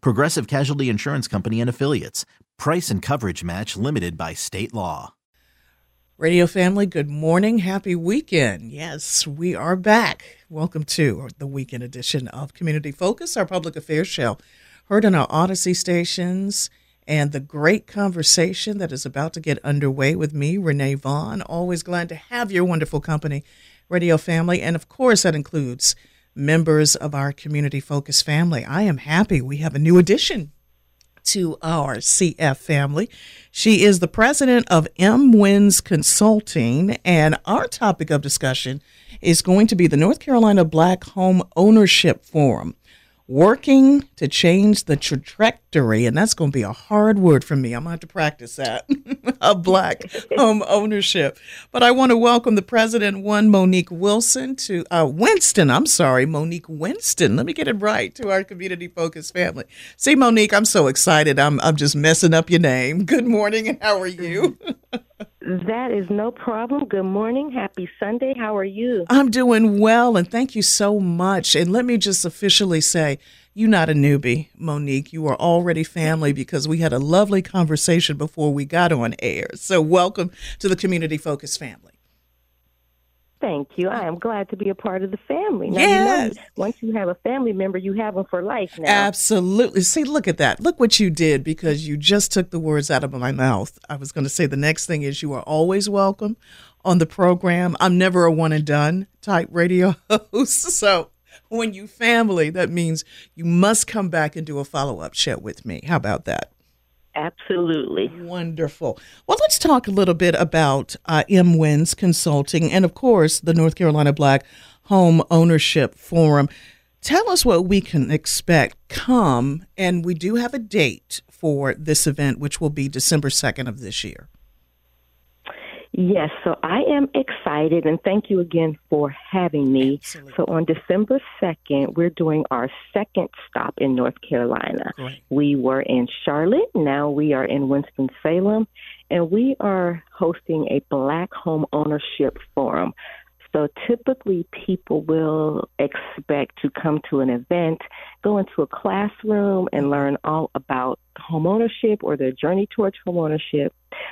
Progressive Casualty Insurance Company and Affiliates. Price and coverage match limited by state law. Radio family, good morning. Happy weekend. Yes, we are back. Welcome to the weekend edition of Community Focus, our public affairs show, heard on our Audacy stations, and the great conversation that is about to get underway with me, Renee Vaughn. Always glad to have your wonderful company, radio family. And of course, that includes members of our community focused family. I am happy we have a new addition to our CF family. She is the president of MWINS Consulting, and our topic of discussion is going to be the North Carolina Black Home Ownership Forum. Working to change the trajectory, and that's going to be a hard word for me. I'm going to have to practice that of black home ownership. But I want to welcome the president, one Monique Wilson, to uh, Winston. I'm sorry, Monique Winston. Let me get it right to our community focused family. See, Monique, I'm so excited. I'm I'm just messing up your name. Good morning, and how are you? That is no problem. Good morning. Happy Sunday. How are you? I'm doing well, and thank you so much. And let me just officially say, you're not a newbie, Monique. You are already family because we had a lovely conversation before we got on air. So, welcome to the Community Focus family. Thank you. I am glad to be a part of the family. Now, yes. You know, once you have a family member, you have them for life now. Absolutely. See, look at that. Look what you did because you just took the words out of my mouth. I was going to say the next thing is you are always welcome on the program. I'm never a one and done type radio host. So when you family, that means you must come back and do a follow up show with me. How about that? Absolutely. Wonderful. Well, let's talk a little bit about uh, MWINS Consulting and, of course, the North Carolina Black Home Ownership Forum. Tell us what we can expect come, and we do have a date for this event, which will be December 2nd of this year. Yes, so I am excited and thank you again for having me. Absolutely. So on December 2nd, we're doing our second stop in North Carolina. Great. We were in Charlotte, now we are in Winston-Salem, and we are hosting a Black Home Ownership Forum. So typically, people will expect to come to an event, go into a classroom, and learn all about homeownership or their journey towards homeownership.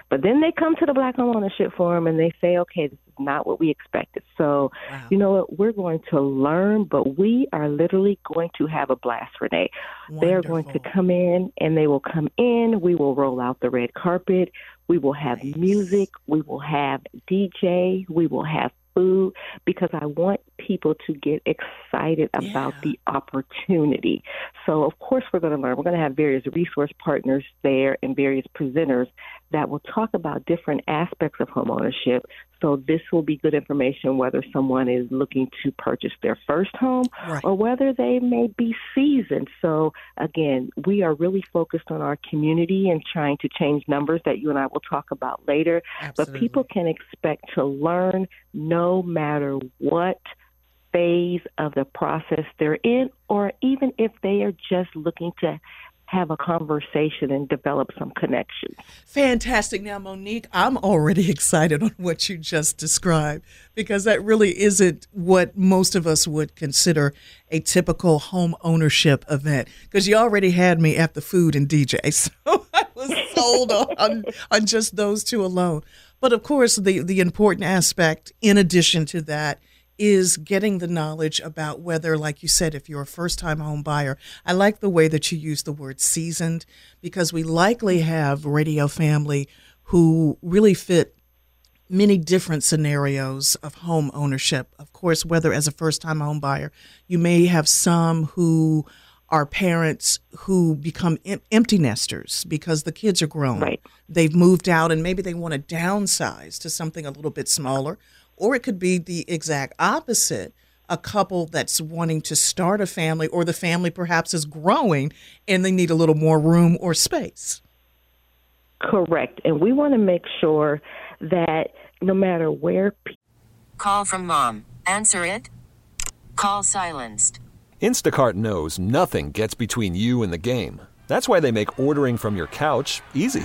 But then they come to the Black Homeownership Forum and they say, okay, this is not what we expected. So, Wow. you know what? We're going to learn, but we are literally going to have a blast, Renee. They're going to come in and they will come in. We will roll out the red carpet. We will have Nice. music. We will have DJ. We will have food because I want people to get excited about Yeah. the opportunity. So, of course, we're going to learn. We're going to have various resource partners there and various presenters that will talk about different aspects of homeownership. So, this will be good information whether someone is looking to purchase their first home Right. or whether they may be seasoned. So, again, we are really focused on our community and trying to change numbers that you and I will talk about later. But people can expect to learn no matter what phase of the process they're in, or even if they are just looking to have a conversation and develop some connections. Fantastic. Now, Monique, I'm already excited on what you just described because that really isn't what most of us would consider a typical home ownership event. Because you already had me at the food and DJ, so I was sold on on just those two alone. But of course, the the important aspect, in addition to that, is getting the knowledge about whether, like you said, if you're a first time home buyer. I like the way that you use the word seasoned because we likely have radio family who really fit many different scenarios of home ownership. Of course, whether as a first time home buyer, you may have some who are parents who become em- empty nesters because the kids are grown. Right. They've moved out and maybe they want to downsize to something a little bit smaller. Or it could be the exact opposite a couple that's wanting to start a family, or the family perhaps is growing and they need a little more room or space. Correct. And we want to make sure that no matter where pe- Call from mom. Answer it. Call silenced. Instacart knows nothing gets between you and the game. That's why they make ordering from your couch easy.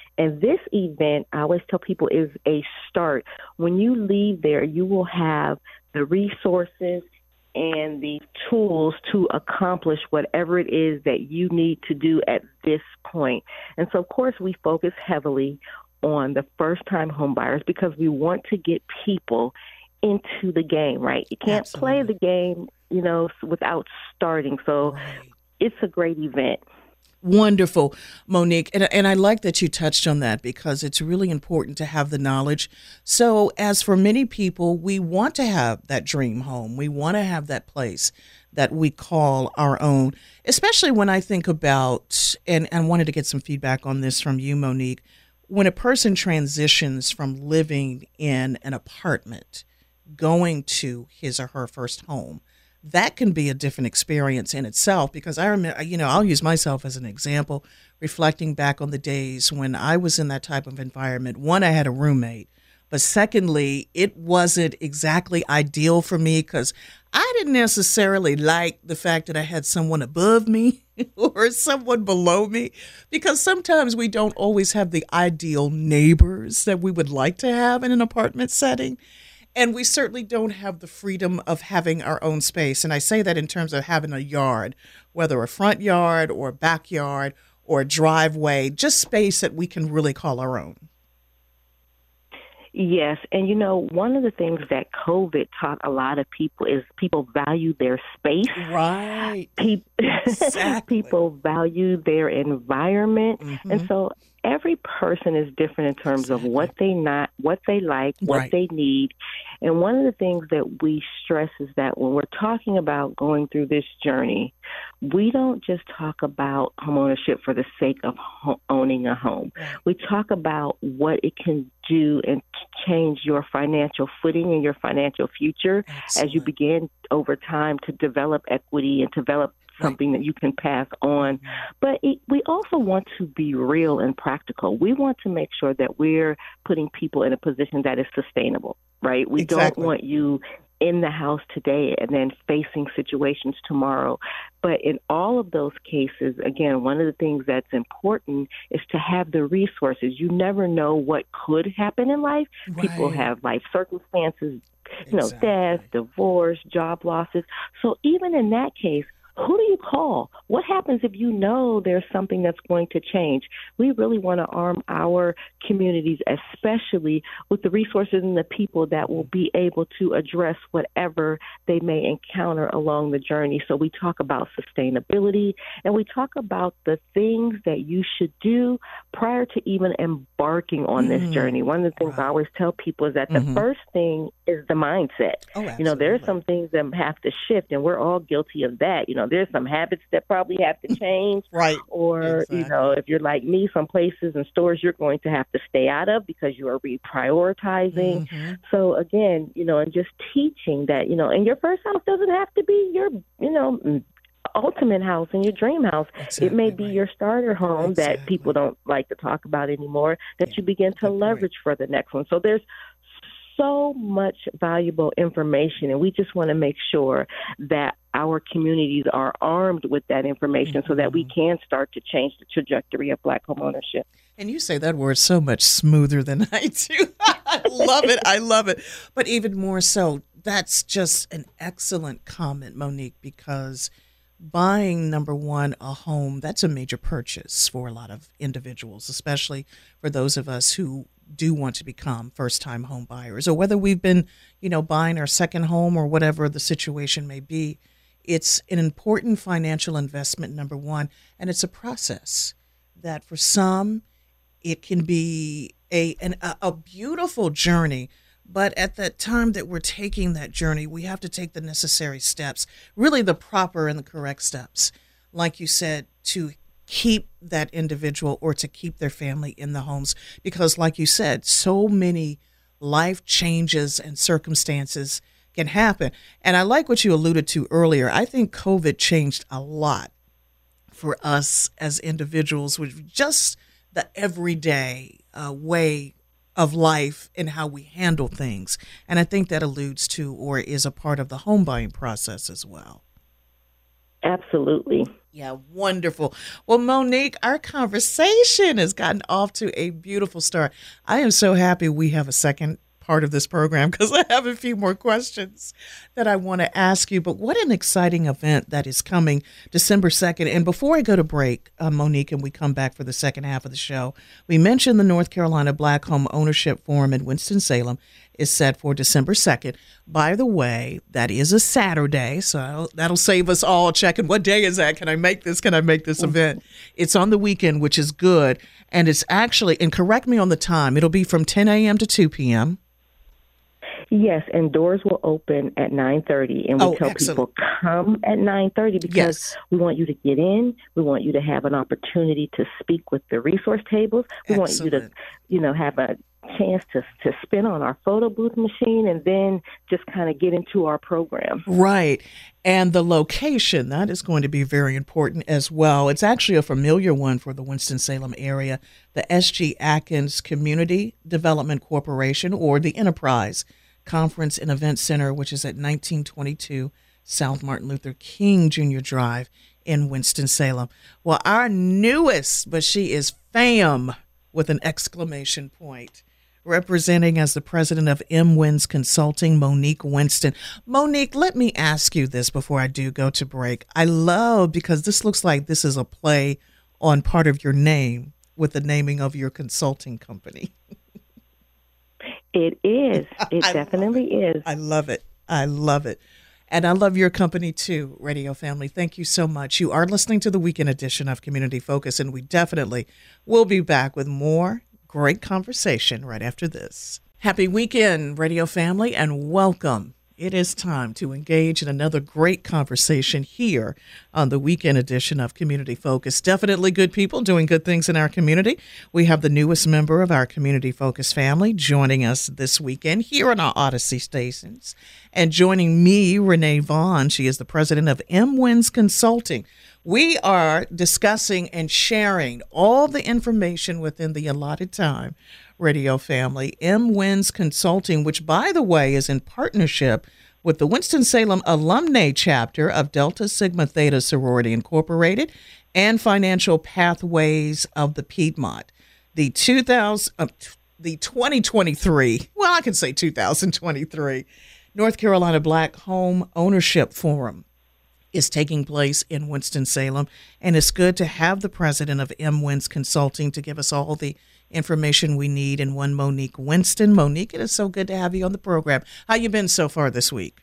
And this event, I always tell people, is a start. When you leave there, you will have the resources and the tools to accomplish whatever it is that you need to do at this point. And so, of course, we focus heavily on the first time homebuyers because we want to get people into the game, right? You can't play the game, you know, without starting. So it's a great event. Wonderful, Monique. And, and I like that you touched on that because it's really important to have the knowledge. So, as for many people, we want to have that dream home. We want to have that place that we call our own, especially when I think about, and I wanted to get some feedback on this from you, Monique. When a person transitions from living in an apartment, going to his or her first home, that can be a different experience in itself because I remember, you know, I'll use myself as an example, reflecting back on the days when I was in that type of environment. One, I had a roommate, but secondly, it wasn't exactly ideal for me because I didn't necessarily like the fact that I had someone above me or someone below me because sometimes we don't always have the ideal neighbors that we would like to have in an apartment setting. And we certainly don't have the freedom of having our own space. And I say that in terms of having a yard, whether a front yard or a backyard or a driveway, just space that we can really call our own. Yes, and you know, one of the things that COVID taught a lot of people is people value their space. Right. Pe- Exactly. people value their environment, Mm-hmm. and so every person is different in terms of what they not, what they like, what Right. they need. And one of the things that we stress is that when we're talking about going through this journey, we don't just talk about homeownership for the sake of ho- owning a home. We talk about what it can do and change your financial footing and your financial future as you begin over time to develop equity and develop something that you can pass on. But it, we also want to be real and practical. We want to make sure that we're putting people in a position that is sustainable, right? We Exactly. don't want you in the house today and then facing situations tomorrow. But in all of those cases, again, one of the things that's important is to have the resources. You never know what could happen in life. People have life circumstances, you know, Exactly. death, divorce, job losses. So even in that case, who do you call? What happens if you know there's something that's going to change? We really want to arm our communities, especially with the resources and the people that will be able to address whatever they may encounter along the journey. So we talk about sustainability and we talk about the things that you should do prior to even embarking on this Mm, journey. One of the things I always tell people is that the Mhm. first thing is the mindset. Oh, you know, there are some things that have to shift, and we're all guilty of that. You know, there's some habits that probably have to change. Right. Or, you know, if you're like me, some places and stores you're going to have to stay out of because you are reprioritizing. Mhm. So again, you know, and just teaching that, you know, and your first house doesn't have to be your, you know, mm, ultimate house and your dream house. it may be right. your starter home that people don't like to talk about anymore that Yeah, you begin to leverage for the next one. So there's so much valuable information and we just want to make sure that our communities are armed with that information so that we Mm-hmm. can start to change the trajectory of black home ownership. And you say that word so much smoother than I do. I love it. I love it. But even more so, that's just an excellent comment, Monique, because buying number one a home that's a major purchase for a lot of individuals especially for those of us who do want to become first time home buyers or whether we've been you know buying our second home or whatever the situation may be it's an important financial investment number one and it's a process that for some it can be a an, a, beautiful journey but at the time that we're taking that journey we have to take the necessary steps really the proper and the correct steps. Like you said to keep that individual or to keep their family in the homes because like you said so many life changes and circumstances can happen and i like what you alluded to earlier i think covid changed a lot for us as individuals with just the everyday uh, way of life and how we handle things. And I think that alludes to or is a part of the home buying process as well. Absolutely. Yeah, wonderful. Well, Monique, our conversation has gotten off to a beautiful start. I am so happy we have a second part of this program because I have a few more questions that I want to ask you. But what an exciting event that is coming December 2nd. And before I go to break, uh, Monique, and we come back for the second half of the show, we mentioned the North Carolina Black Home Ownership Forum in Winston-Salem is set for December 2nd. By the way, that is a Saturday, so that'll save us all checking what day is that? Can I make this? Can I make this event? It's on the weekend, which is good. And it's actually, and correct me on the time, it'll be from 10 a.m. to 2 p.m. Yes, and doors will open at 9:30 and we Oh, tell excellent. people come at 9:30 because Yes. we want you to get in, we want you to have an opportunity to speak with the resource tables. We want you to, you know, have a chance to to spin on our photo booth machine and then just kind of get into our program. Right. And the location, that is going to be very important as well. It's actually a familiar one for the Winston-Salem area, the SG Atkins Community Development Corporation or the Enterprise Conference and Event Center, which is at 1922 South Martin Luther King Jr. Drive in Winston-Salem. Well, our newest, but she is fam with an exclamation point representing as the president of MWINS Consulting, Monique Winston. Monique, let me ask you this before I do go to break. I love because this looks like this is a play on part of your name with the naming of your consulting company. It is. It I definitely is. I love it. I love it. And I love your company too, Radio Family. Thank you so much. You are listening to the weekend edition of Community Focus, and we definitely will be back with more great conversation right after this. Happy weekend, Radio Family, and welcome. It is time to engage in another great conversation here on the weekend edition of Community Focus. Definitely good people doing good things in our community. We have the newest member of our Community Focus family joining us this weekend here on our Audacy stations. And joining me, Renee Vaughn. She is the president of MWINS Consulting. We are discussing and sharing all the information within the allotted time radio family, MWINS Consulting, which, by the way, is in partnership with the Winston-Salem Alumni Chapter of Delta Sigma Theta Sorority Incorporated and Financial Pathways of the Piedmont. The 2000, uh, the 2023, well, I can say 2023, North Carolina Black Home Ownership Forum is taking place in Winston-Salem. And it's good to have the president of MWINS Consulting to give us all the information we need and one Monique Winston. Monique, it is so good to have you on the program. How you been so far this week?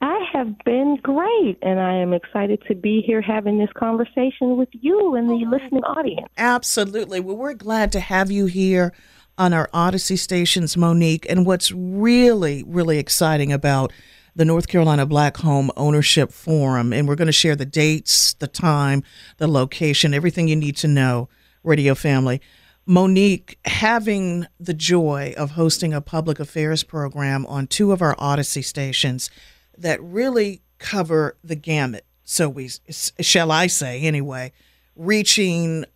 I have been great, and I am excited to be here having this conversation with you and the listening audience. Absolutely. Well, we're glad to have you here on our Audacy stations, Monique. And what's really, really exciting about the North Carolina Black Home Ownership Forum, and we're going to share the dates, the time, the location, everything you need to know, radio family. Monique, having the joy of hosting a public affairs program on two of our Audacy stations that really cover the gamut, so we shall I say anyway, reaching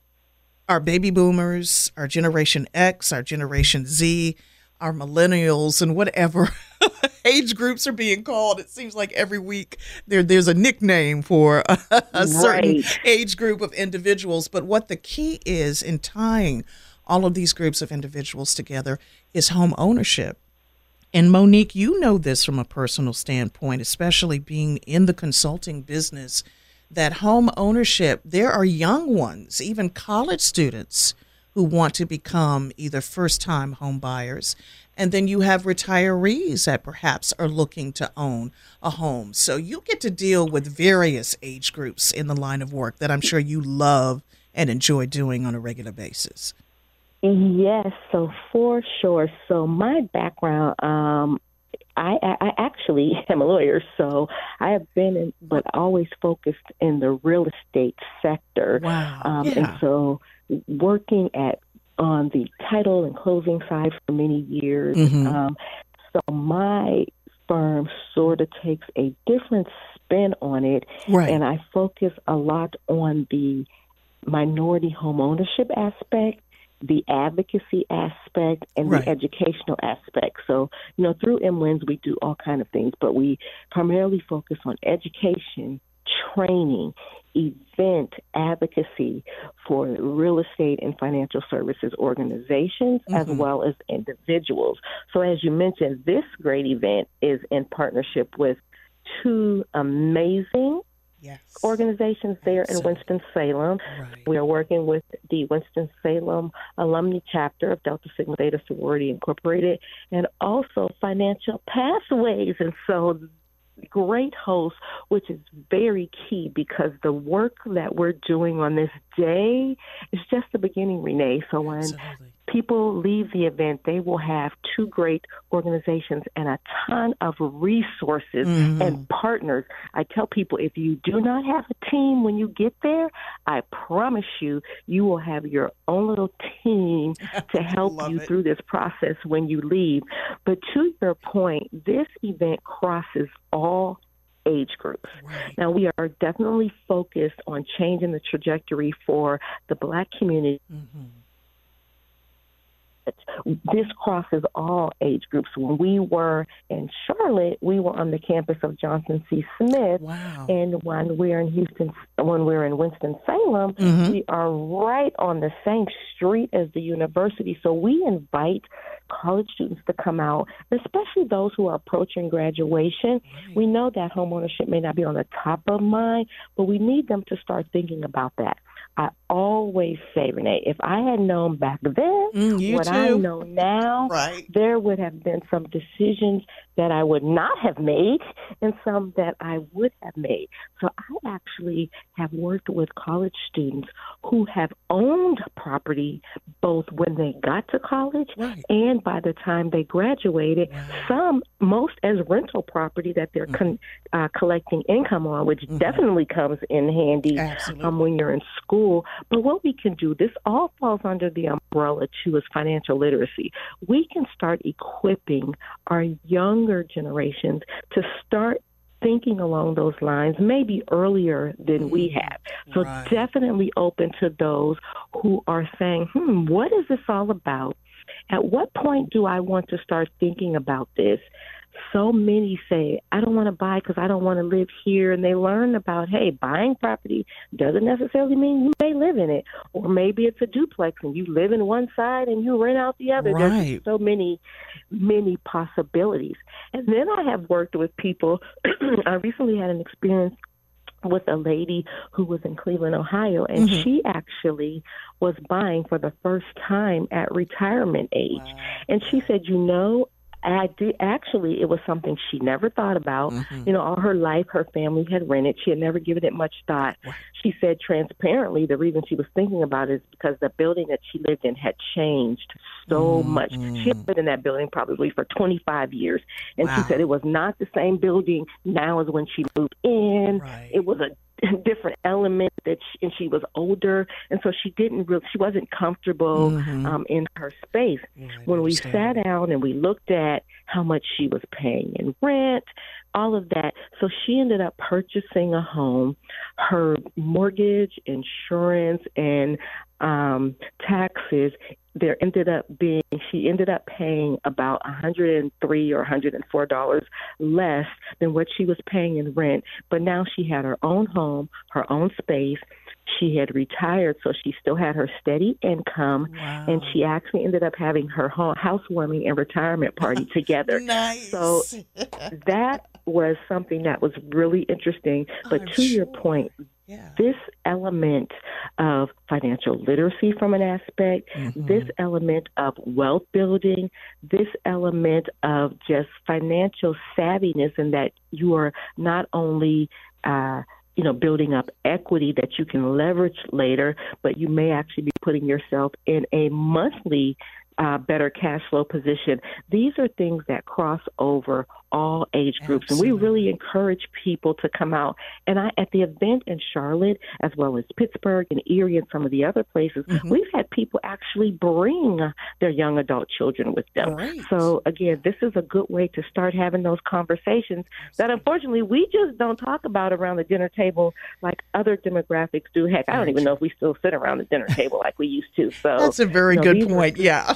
our baby boomers, our Generation X, our Generation Z, our millennials, and whatever age groups are being called. It seems like every week there there's a nickname for a, a certain age group of individuals. But what the key is in tying all of these groups of individuals together is home ownership. And Monique, you know this from a personal standpoint, especially being in the consulting business, that home ownership, there are young ones, even college students, who want to become either first time home buyers. And then you have retirees that perhaps are looking to own a home. So you get to deal with various age groups in the line of work that I'm sure you love and enjoy doing on a regular basis. Yes, so for sure. So my background, um, I, I actually am a lawyer, so I have been in, but always focused in the real estate sector. Wow. Um, yeah. And so working at on the title and closing side for many years. Mhm. Um, so my firm sort of takes a different spin on it, right. and I focus a lot on the minority home ownership aspect, the advocacy aspect, and Right. the educational aspect. So, you know, through MWINS, we do all kind of things, but we primarily focus on education, training, event advocacy for real estate and financial services organizations as Mhm. well as individuals. So, as you mentioned, this great event is in partnership with two amazing yes. organizations there in. Winston-Salem. Right. We are working with the Winston-Salem alumni chapter of Delta Sigma Theta Sorority Incorporated and also Financial Pathways. And so great host, which is very key because the work that we're doing on this day is just the beginning, Renee. So when Absolutely. People leave the event, they will have two great organizations and a ton of resources Mhm. and partners. I tell people if you do not have a team when you get there, I promise you, you will have your own little team to help you it. through this process when you leave. But to your point, this event crosses all age groups. Right. Now, we are definitely focused on changing the trajectory for the black community Mhm. This crosses all age groups. When we were in Charlotte, we were on the campus of Johnson C. Smith, Wow. and when we're in Houston, when we're in Winston Salem, Mhm. we are right on the same street as the university. So we invite college students to come out, especially those who are approaching graduation. We know that homeownership may not be on the top of mind, but we need them to start thinking about that. I always say, Renee, if I had known back then Mm, what too. I know now, Right. there would have been some decisions that I would not have made and some that I would have made. So I actually have worked with college students who have owned property both when they got to college Right. and by the time they graduated. Wow. Some, most as rental property that they're con- uh, collecting income on, which Mhm. definitely comes in handy um, when you're in school. But what we can do, this all falls under the umbrella too, is financial literacy. We can start equipping our younger generations to start thinking along those lines, maybe earlier than we have. So Right. definitely open to those who are saying, hmm, what is this all about? At what point do I want to start thinking about this? So many say, I don't want to buy because I don't want to live here. And they learn about, hey, buying property doesn't necessarily mean you may live in it. Or maybe it's a duplex and you live in one side and you rent out the other. Right. There's so many, many possibilities. And then I have worked with people. I recently had an experience with a lady who was in Cleveland, Ohio, and Mhm. she actually was buying for the first time at retirement age. And she said, You know, I did actually. It was something she never thought about. Mhm. You know, all her life, her family had rented. She had never given it much thought. Wow. She said transparently the reason she was thinking about it is because the building that she lived in had changed so much. She had lived in that building probably for 25 years, and she said it was not the same building now as when she moved in. Right. It was a different element that she, and she was older and so she didn't really she wasn't comfortable Mhm. um in her space Right, when we sat down and we looked at how much she was paying in rent, all of that. So she ended up purchasing a home. Her mortgage, insurance, and um, taxes. There ended up being she ended up paying about a hundred and three or hundred and four dollars less than what she was paying in rent. But now she had her own home, her own space. She had retired, so she still had her steady income Wow. and she actually ended up having her ho- housewarming and retirement party together. Nice. So that was something that was really interesting. But I'm to your point, yeah. this element of financial literacy from an aspect, Mhm. this element of wealth building, this element of just financial savviness, and that you are not only uh, you know building up equity that you can leverage later, but you may actually be putting yourself in a monthly uh, better cash flow position. These are things that cross over all age groups, and we really encourage people to come out. And I, at the event in Charlotte, as well as Pittsburgh and Erie and some of the other places, Mhm. we've had people actually bring their young adult children with them. So again, this is a good way to start having those conversations that unfortunately we just don't talk about around the dinner table like other demographics do. Heck, I don't even know if we still sit around the dinner table like we used to. So That's a very no, good these are point. Yeah.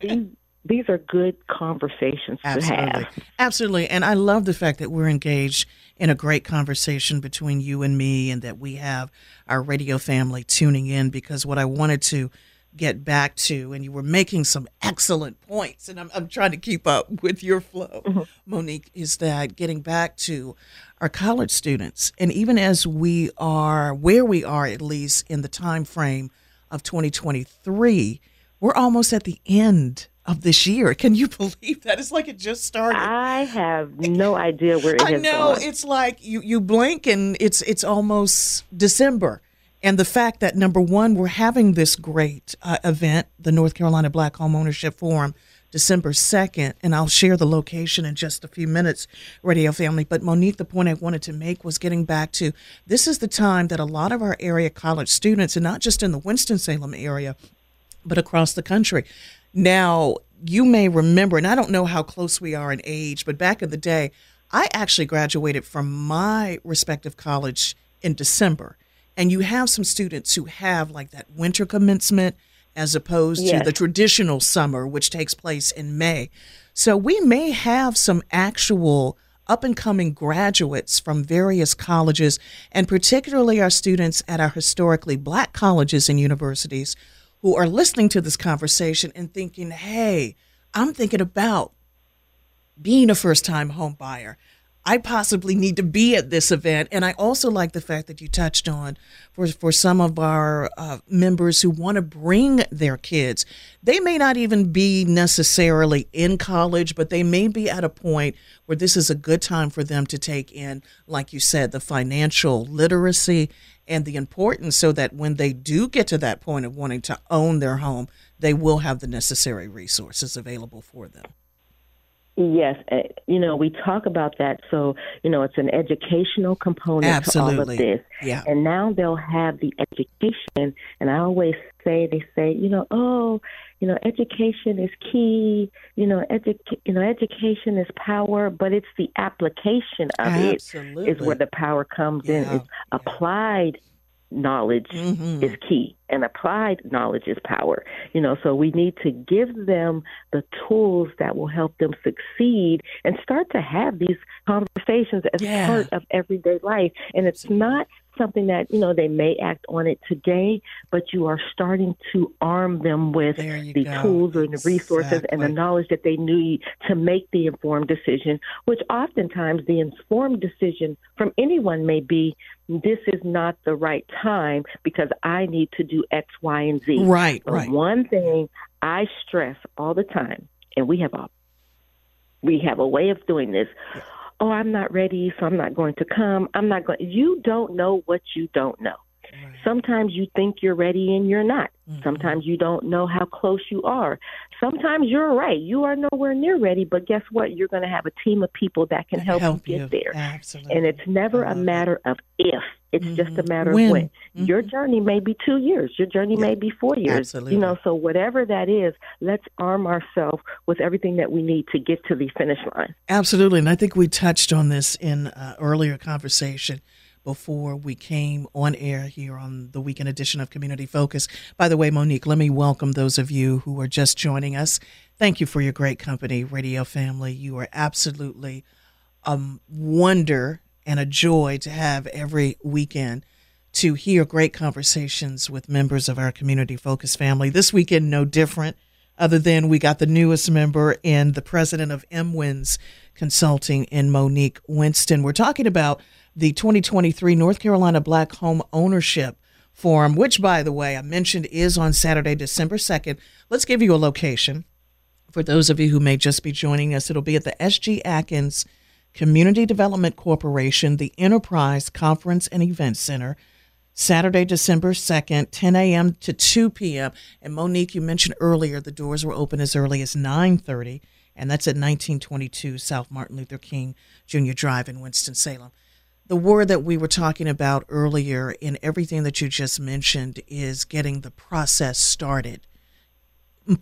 these, these are good conversations to have. Absolutely. And I love the fact that we're engaged in a great conversation between you and me and that we have our radio family tuning in because what I wanted to get back to, and you were making some excellent points, and I'm, I'm trying to keep up with your flow, mm-hmm. Monique, is that getting back to our college students. And even as we are where we are, at least in the time frame of 2023, we're almost at the end of this year. Can you believe that? It's like it just started. I have no idea where it I know gone. it's like you you blink and it's it's almost December, and the fact that number one we're having this great uh, event, the North Carolina Black Home Ownership Forum, December second, and I'll share the location in just a few minutes, Radio Family. But Monique, the point I wanted to make was getting back to this is the time that a lot of our area college students, and not just in the Winston Salem area, but across the country. Now, you may remember, and I don't know how close we are in age, but back in the day, I actually graduated from my respective college in December. And you have some students who have like that winter commencement as opposed to the traditional summer, which takes place in May. So we may have some actual up and coming graduates from various colleges, and particularly our students at our historically black colleges and universities who are listening to this conversation and thinking, hey, I'm thinking about being a first time home buyer. I possibly need to be at this event. And I also like the fact that you touched on for, for some of our uh, members who want to bring their kids. They may not even be necessarily in college, but they may be at a point where this is a good time for them to take in, like you said, the financial literacy and the importance so that when they do get to that point of wanting to own their home, they will have the necessary resources available for them. Yes, uh, you know, we talk about that. So, you know, it's an educational component to all of Absolutely. this. Yeah. And now they'll have the education. And I always say, they say, you know, oh, you know, education is key. You know, edu- you know, education is power, but it's the application of Absolutely. it is where the power comes in. Yeah, It's applied knowledge Mhm. is key and applied knowledge is power you know so we need to give them the tools that will help them succeed and start to have these conversations as Yeah. part of everyday life and it's not something that you know they may act on it today but you are starting to arm them with the go. tools and the resources and the knowledge that they need to make the informed decision which oftentimes the informed decision from anyone may be this is not the right time because i need to do x y and z Right, right. one thing i stress all the time and we have a we have a way of doing this. Oh, I'm not ready, so I'm not going to come. I'm not going. You don't know what you don't know. Sometimes you think you're ready and you're not. Mm-hmm. Sometimes you don't know how close you are. Sometimes you're right. You are nowhere near ready, but guess what? You're going to have a team of people that can help, you get there. Absolutely. And it's never a matter of if. It's just a Mhm. matter When. of when. Your Mhm. journey may be two years. Your journey may be four years. Absolutely. You know, so whatever that is, let's arm ourselves with everything that we need to get to the finish line. Absolutely. And I think we touched on this in uh, earlier conversation before we came on air here on the weekend edition of Community Focus. By the way, Monique, let me welcome those of you who are just joining us. Thank you for your great company, Radio Family. You are absolutely a wonder and a joy to have every weekend to hear great conversations with members of our Community Focus family. This weekend, no different, other than we got the newest member and the president of MWINS Consulting in Monique Winston. We're talking about the 2023 North Carolina Black Home Ownership Forum, which, by the way, I mentioned is on Saturday, December 2nd. Let's give you a location for those of you who may just be joining us. It'll be at the S.G. Atkins Community Development Corporation, the Enterprise Conference and Event Center. Saturday, December 2nd, 10 a.m. to 2 p.m. And Monique, you mentioned earlier the doors were open as early as 9:30, and that's at 1922 South Martin Luther King Jr. Drive in Winston-Salem. The word that we were talking about earlier in everything that you just mentioned is getting the process started.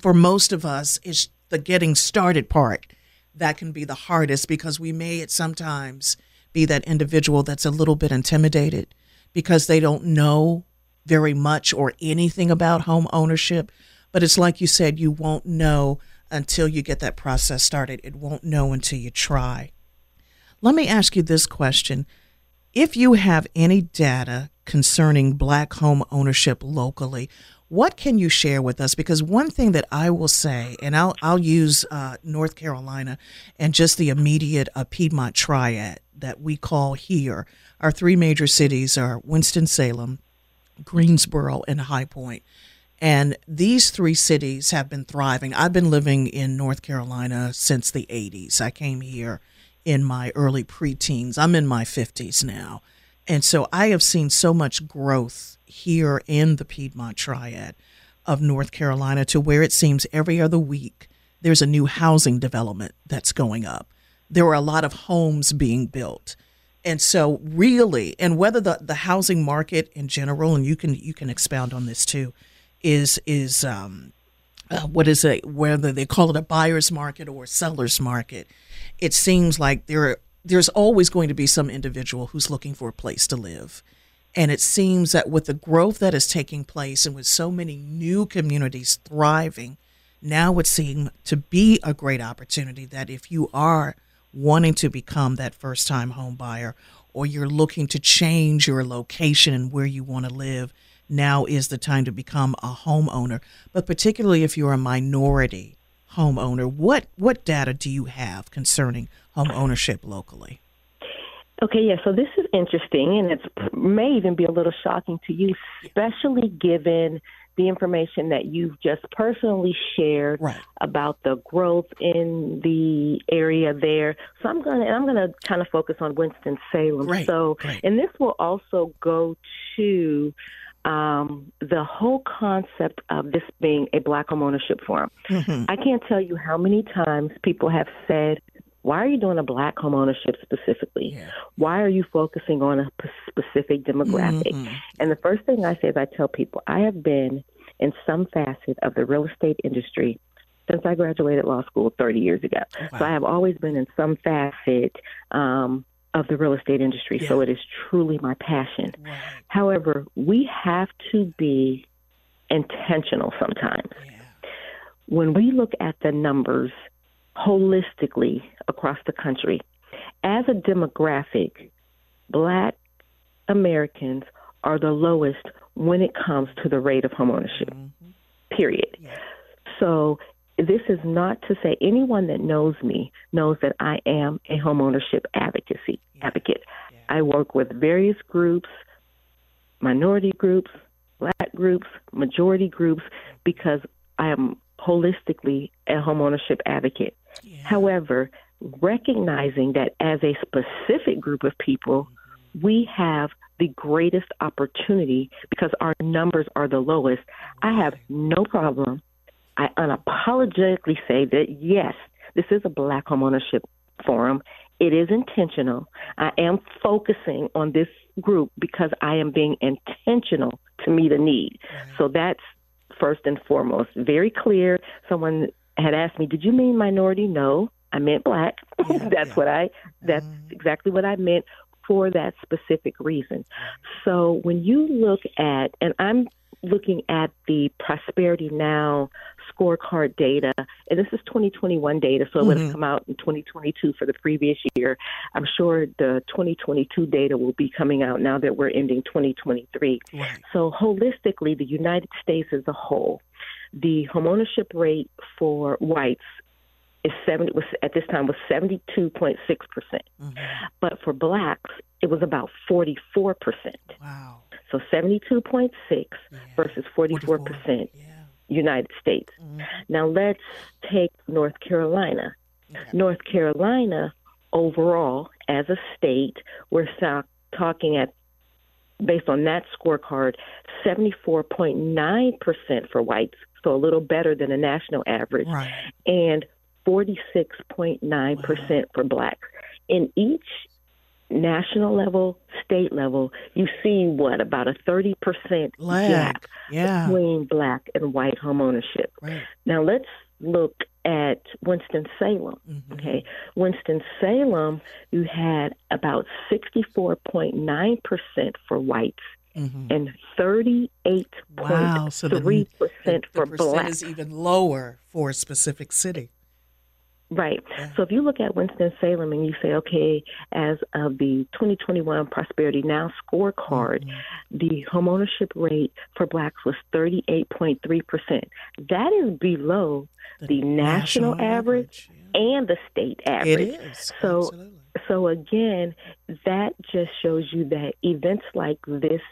For most of us, it's the getting started part that can be the hardest because we may at sometimes be that individual that's a little bit intimidated because they don't know very much or anything about home ownership. But it's like you said, you won't know until you get that process started. It won't know until you try. Let me ask you this question. If you have any data concerning black home ownership locally, what can you share with us? Because one thing that I will say, and I'll I'll use uh, North Carolina and just the immediate uh, Piedmont Triad that we call here. Our three major cities are Winston Salem, Greensboro, and High Point. And these three cities have been thriving. I've been living in North Carolina since the 80s. I came here in my early preteens. I'm in my 50s now. And so I have seen so much growth here in the Piedmont Triad of North Carolina to where it seems every other week there's a new housing development that's going up. There are a lot of homes being built. And so really, and whether the, the housing market in general, and you can you can expound on this too, is is um, uh, what is it? Whether they call it a buyer's market or a seller's market, it seems like there are, there's always going to be some individual who's looking for a place to live, and it seems that with the growth that is taking place and with so many new communities thriving, now would seem to be a great opportunity that if you are wanting to become that first time home buyer or you're looking to change your location and where you want to live, now is the time to become a homeowner. But particularly if you're a minority homeowner, what what data do you have concerning home ownership locally? Okay, yeah, so this is interesting, and it may even be a little shocking to you, especially given the information that you've just personally shared Right. about the growth in the area there. So I'm gonna I'm gonna kind of focus on Winston Salem. Great, So great. and this will also go to um, the whole concept of this being a black home ownership forum. Mhm. I can't tell you how many times people have said, "Why are you doing a black home ownership specifically? Yeah. Why are you focusing on a p- specific demographic?" Mhm. And the first thing I say is I tell people I have been in some facet of the real estate industry since I graduated law school 30 years ago. Wow. So I have always been in some facet um, of the real estate industry. So it is truly my passion. Right. However, we have to be intentional sometimes. Yeah. When we look at the numbers holistically across the country, as a demographic, black Americans are the lowest when it comes to the rate of homeownership. Mm-hmm. Period. Yeah. So this is not to say anyone that knows me knows that I am a homeownership advocacy advocate. I work with various groups, minority groups, black groups, majority groups, because I am holistically a homeownership advocate. However, recognizing that as a specific group of people, mm-hmm. we have the greatest opportunity because our numbers are the lowest. I have no problem. I unapologetically say that yes, this is a black homeownership forum. It is intentional. I am focusing on this group because I am being intentional to meet a need. So that's first and foremost. Very clear. Someone had asked me, "Did you mean minority?" No, I meant black. Yeah, that's yeah. what I. That's mm-hmm. exactly what I meant for that specific reason. So when you look at, and I'm looking at the Prosperity Now scorecard data, and this is 2021 data, so it would have mm-hmm. come out in 2022 for the previous year. I'm sure the 2022 data will be coming out now that we're ending 2023. Right. So holistically, the United States as a whole, the homeownership rate for whites is 70 was at this time was 72.6 percent, mm-hmm. but for blacks it was about 44 percent. Wow. So 72.6 versus 44 percent Yeah. United States. Mm-hmm. Now let's take North Carolina. North Carolina overall as a state, we're talking at based on that scorecard, 74.9% for whites, so a little better than the national average, Right. and 46.9% for blacks. In each national level, state level, you see what about a 30% Lag. gap Yeah. between black and white homeownership. Right. Now let's look at Winston Salem. Mm-hmm. Okay, Winston Salem, you had about 64.9% for whites mm-hmm. and 38.3% Wow. So the, for the percent is even lower for a specific city. Right. So if you look at Winston-Salem and you say, okay, as of the 2021 Prosperity Now scorecard, mm-hmm. the homeownership rate for blacks was 38.3%. That is below the, national, average, and the state average. It is. So, Absolutely. so again, that just shows you that events like this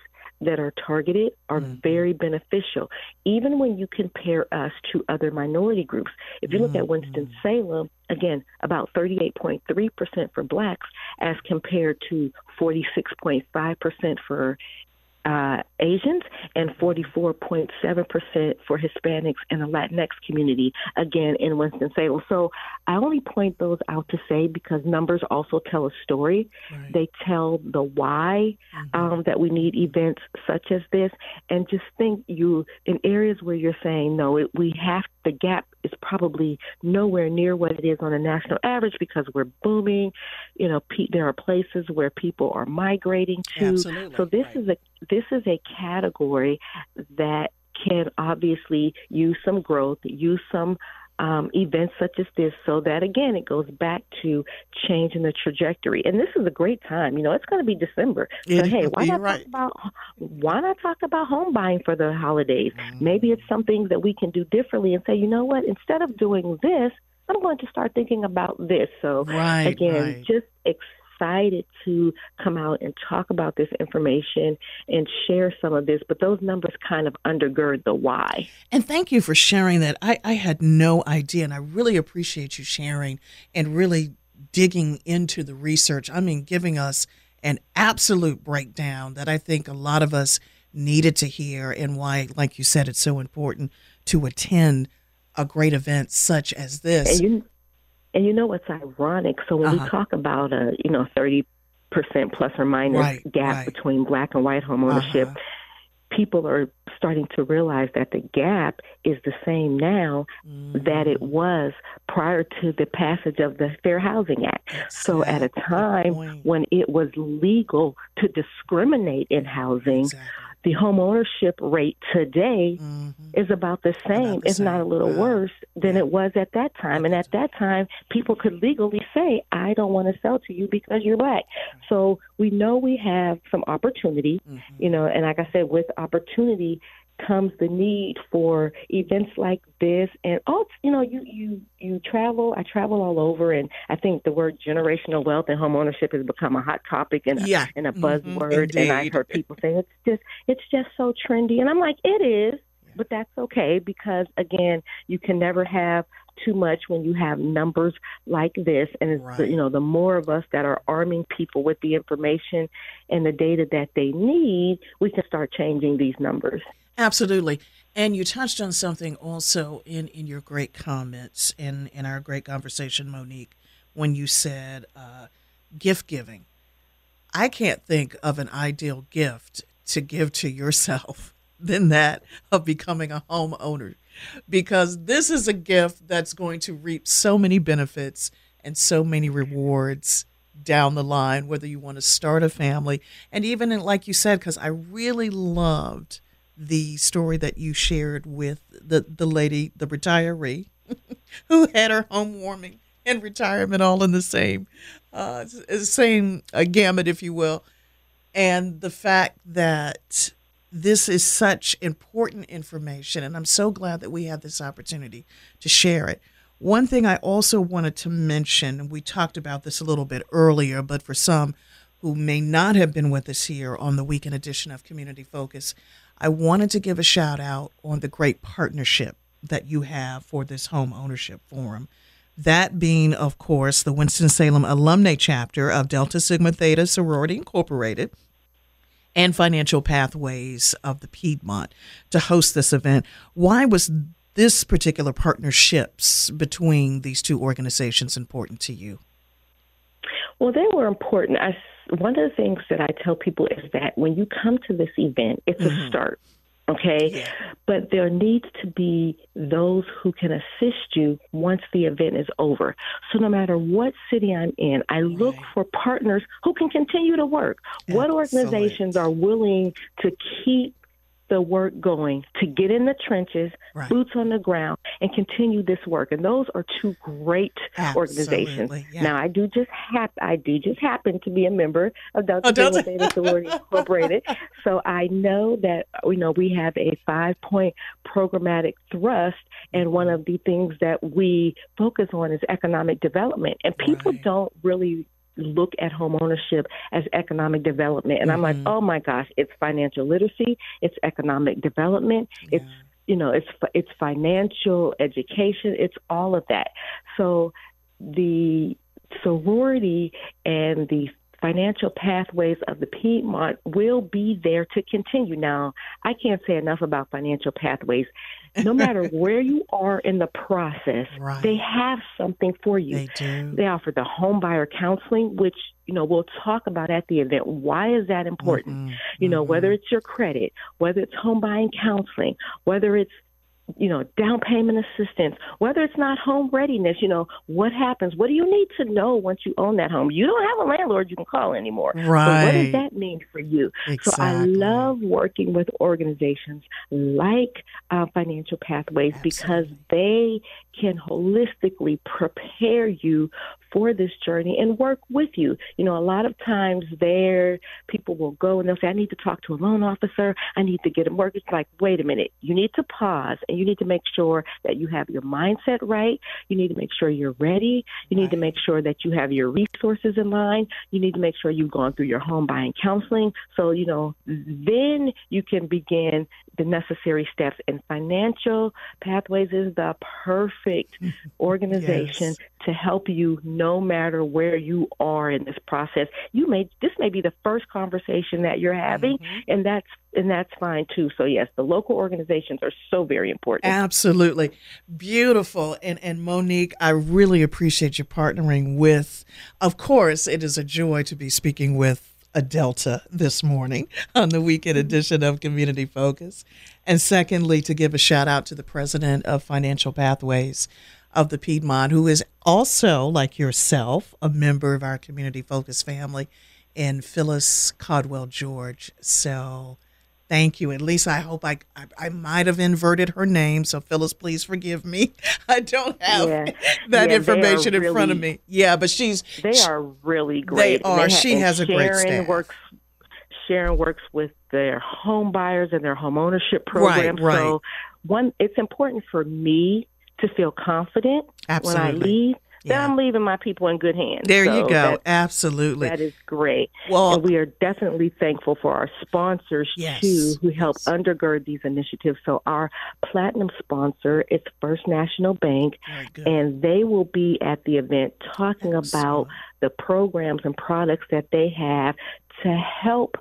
that are targeted are mm-hmm. very beneficial. Even when you compare us to other minority groups, if you look at Winston mm. Salem, again, about 38.3% for blacks as compared to 46.5% for uh, Asians and 44.7% for Hispanics and the Latinx community, again, in Winston-Salem. So I only point those out to say because numbers also tell a story. Right. They tell the why um, that we need events such as this. And just think you, in areas where you're saying, no, it, we have, the gap is probably nowhere near what it is on a national average because we're booming. You know, pe- there are places where people are migrating to. Absolutely, So this right. is a this is a category that can obviously use some growth, use some um, events such as this, so that again it goes back to changing the trajectory. And this is a great time. You know, it's going to be December, so It- hey, why not right. talk about why not talk about home buying for the holidays? Mm-hmm. Maybe it's something that we can do differently and say, you know what, instead of doing this, I'm going to start thinking about this. So Right, again, right. just excited to come out and talk about this information and share some of this, but those numbers kind of undergird the why. And thank you for sharing that. I, I had no idea, and I really appreciate you sharing and really digging into the research. I mean, giving us an absolute breakdown that I think a lot of us needed to hear, and why, like you said, it's so important to attend a great event such as this. And you and you know what's ironic? So when Uh-huh. we talk about a you know thirty percent plus or minus Right, gap right. between black and white home ownership, Uh-huh. people are starting to realize that the gap is the same now that it was prior to the passage of the Fair Housing Act. So at a time when it was legal to discriminate in housing, Exactly. The home ownership rate today Mhm. is about the same, if not a little Wow. worse than it was at that time. And at that time, people could legally say, I don't want to sell to you because you're black. So we know we have some opportunity, Mm-hmm. you know, and like I said, with opportunity comes the need for events like this. And oh you know you you you travel. I travel all over and i think the word generational wealth and home ownership has become a hot topic and a, Yeah. and a Mhm. buzzword and i've heard people say it's just it's just so trendy. And i'm like it is but that's okay because again, you can never have too much when you have numbers like this. And it's Right. the, you know the more of us that are arming people with the information and the data that they need we can start changing these numbers Absolutely. And you touched on something also in, in your great comments in, in our great conversation, Monique, when you said uh, gift giving. I can't think of an ideal gift to give to yourself than that of becoming a homeowner because this is a gift that's going to reap so many benefits and so many rewards down the line whether you want to start a family and even in, like you said because i really loved the story that you shared with the, the lady the retiree who had her home warming and retirement all in the same uh, same uh, gamut if you will. And the fact that this is such important information and i'm so glad that we have this opportunity to share it. One thing i also wanted to mention and we talked about this a little bit earlier but for some who may not have been with us here on the weekend edition of community focus i wanted to give a shout out on the great partnership that you have for this home ownership forum that being, of course, the Winston-Salem Alumni Chapter of Delta Sigma Theta Sorority Incorporated and Financial Pathways of the Piedmont to host this event. Why was this particular partnerships between these two organizations important to you? Well, they were important. I, one of the things that I tell people is that when you come to this event, it's a mm-hmm. start, okay? But there needs to be those who can assist you once the event is over. So no matter what city I'm in, I look Right. for partners who can continue to work. What organizations are willing to keep the work going, to get in the trenches, Right. boots on the ground, and continue this work? And those are two great organizations. Yeah. Now, I do just hap- I do just happen to be a member of Delta Oh, Delta- Sigma Theta Sorority Incorporated, so I know that you know we have a five point programmatic thrust, and one of the things that we focus on is economic development, and people Right. don't really look at home ownership as economic development. And i'm like Mhm. oh my gosh it's financial literacy it's economic development it's you know it's it's financial education it's all of that. So the sorority and the financial pathways of the Piedmont will be there to continue. Now, I can't say enough about financial pathways. No matter where you are in the process, Right. they have something for you. They do. They offer the home buyer counseling, which you know we'll talk about at the event. Why is that important? Mhm, You know, mhm. whether it's your credit, whether it's home buying counseling, whether it's you know, down payment assistance, whether it's not home readiness, you know, what happens? What do you need to know once you own that home? You don't have a landlord you can call anymore. Right. So what does that mean for you? So I love working with organizations like uh, Financial Pathways because they can holistically prepare you for this journey and work with you. You know, a lot of times there people will go and they'll say, I need to talk to a loan officer, I need to get a mortgage. Like, wait a minute, you need to pause and you need to make sure that you have your mindset right. You need to make sure you're ready. You need to make sure that you have your resources in line. You need to make sure you've gone through your home buying counseling. So, you know, then you can begin the necessary steps. And financial pathways is the perfect organization Yes. to help you no matter where you are in this process. You may this may be the first conversation that you're having Mm-hmm. and that's and that's fine too. So yes, the local organizations are so very important. Absolutely. Beautiful. And and Monique, I really appreciate you partnering with of course, it is a joy to be speaking with a Delta this morning on the weekend mm-hmm. edition of Community Focus. And secondly, to give a shout out to the president of Financial Pathways of the Piedmont, who is also, like yourself, a member of our Community Focus family, and Phyllis Codwell George. So Thank you. At least I hope I I, I might have inverted her name. So Phyllis, please forgive me. I don't have Yeah. that Yeah, information in front of me. Yeah, but she's They she- are really great. They are. ha- She has a great Sharon staff. Works, Sharon works with their home buyers and their home ownership program. right. So one, it's important for me to feel confident when I Absolutely. Then Yeah. I'm leaving my people in good hands. There you go. that- Absolutely. that is great. Well- and we are definitely thankful for our sponsors Yes, too, who help yes. undergird these initiatives. So our platinum sponsor is First National Bank, and they will be at the event talking about the programs and products that they have to help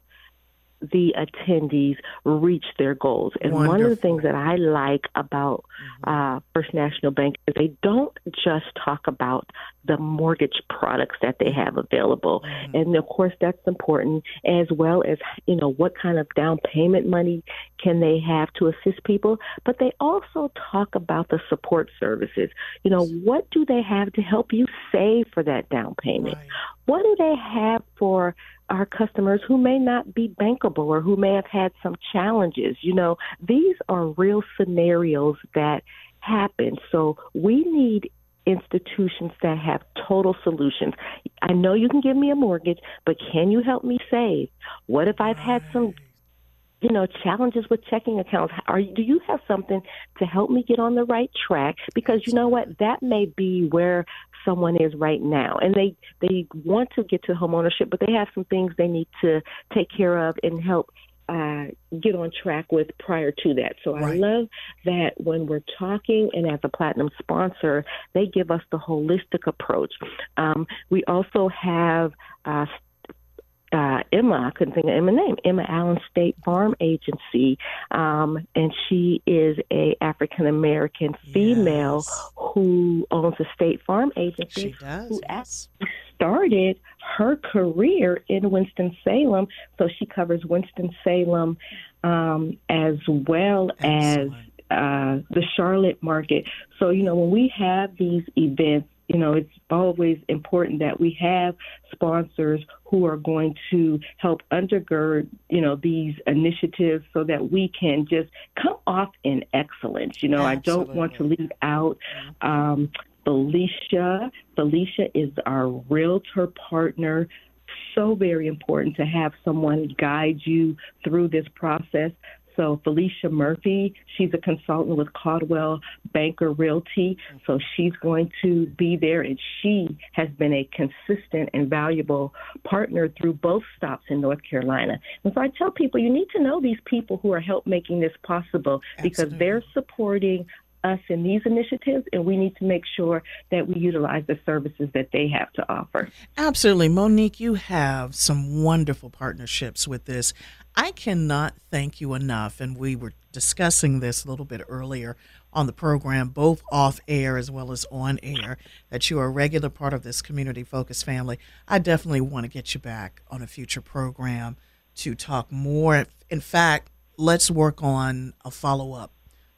the attendees reach their goals. And one of the Mm-hmm. things that I like about uh, First National Bank is they don't just talk about the mortgage products that they have available. Mm-hmm. And of course, that's important as well as, you know, what kind of down payment money can they have to assist people. But they also talk about the support services. You know, what do they have to help you save for that down payment? Right. what do they have for our customers who may not be bankable or who may have had some challenges? You know, these are real scenarios that happen. So we need institutions that have total solutions. I know you can give me a mortgage, but can you help me save? What if I've had some you know challenges with checking accounts. Are do you have something to help me get on the right track? Because you know what? That may be where someone is right now. And they they want to get to homeownership but they have some things they need to take care of and help uh, get on track with prior to that. So I love that when we're talking and as a platinum sponsor, they give us the holistic approach. Um, we also have uh, uh, Emma, I couldn't think of Emma's name, Emma Allen State Farm Agency, um, and she is a African American female Yes. who owns a state farm agency She does. who yes. started her career in Winston Salem, so she covers Winston Salem um, as well Excellent. as uh, the Charlotte market. So you know when we have these events, you know it's always important that we have sponsors who are going to help undergird you know these initiatives so that we can just come off in excellence. You know I don't want to leave out. Um, Felicia. Felicia is our realtor partner. So very important to have someone guide you through this process. So Felicia Murphy, she's a consultant with Coldwell Banker Realty. So she's going to be there and she has been a consistent and valuable partner through both stops in North Carolina. And so I tell people you need to know these people who are help making this possible because Absolutely. they're supporting us in these initiatives and we need to make sure that we utilize the services that they have to offer. Absolutely. Monique, you have some wonderful partnerships with this. I cannot thank you enough. And we were discussing this a little bit earlier on the program, both off air as well as on air, that you are a regular part of this community focused family. I definitely want to get you back on a future program to talk more. In fact, let's work on a follow up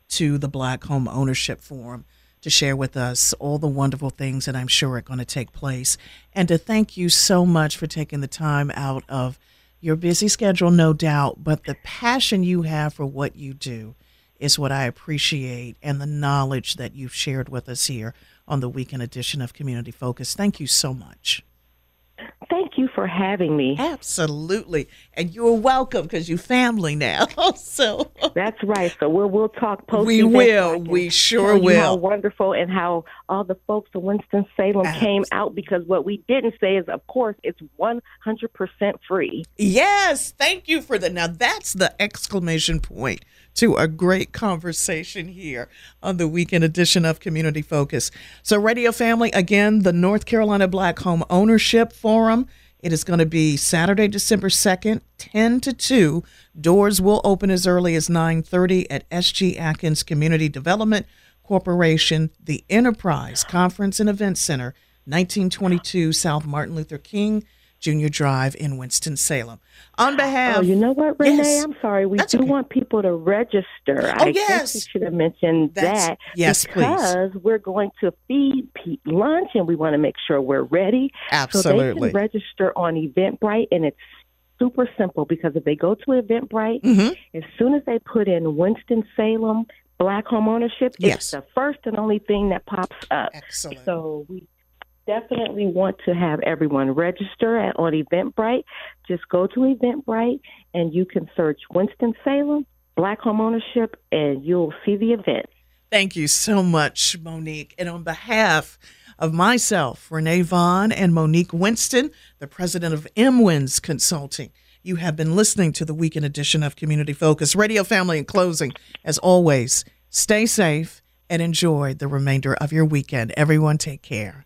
to the Black Home Ownership Forum to share with us all the wonderful things that I'm sure are going to take place. And to thank you so much for taking the time out of your busy schedule, no doubt, but the passion you have for what you do is what I appreciate and the knowledge that you've shared with us here on the weekend edition of Community Focus. Thank you so much. For having me. Absolutely. And you're welcome because you're family now. so That's right. So we'll we'll talk post. We will. so I can We sure you How will. wonderful and how all the folks in Winston Salem came out because what we didn't say is, of course, it's one hundred percent free. Yes, thank you for that. Now that's the exclamation point to a great conversation here on the weekend edition of Community Focus. So, Radio Family, again, the North Carolina Black Home Ownership Forum. It is going to be Saturday, December 2nd, 10 to 2. Doors will open as early as 9:30 at SG Atkins Community Development Corporation, the Enterprise Conference and Event Center, 1922 South Martin Luther King Junior Drive in Winston-Salem. On behalf Oh, you know what, Renee? Yes. I'm sorry. We That's do okay. want people to register. Oh, I yes. guess we should have mentioned That's- that. yes, please. because we're going to feed lunch and we want to make sure we're ready. So Absolutely. they can register on Eventbrite and it's super simple because if they go to Eventbrite, Mhm. as soon as they put in Winston Salem black home ownership, Yes. it's the first and only thing that pops up. Excellent. So we definitely want to have everyone register at, on Eventbrite. Just go to Eventbrite and you can search Winston Salem black home ownership and you'll see the event. Thank you so much, Monique. And on behalf of myself, Renee Vaughn, and Monique Winston, the president of MWINS Consulting. You have been listening to the weekend edition of Community Focus Radio Family. In closing, as always, stay safe and enjoy the remainder of your weekend. Everyone, take care.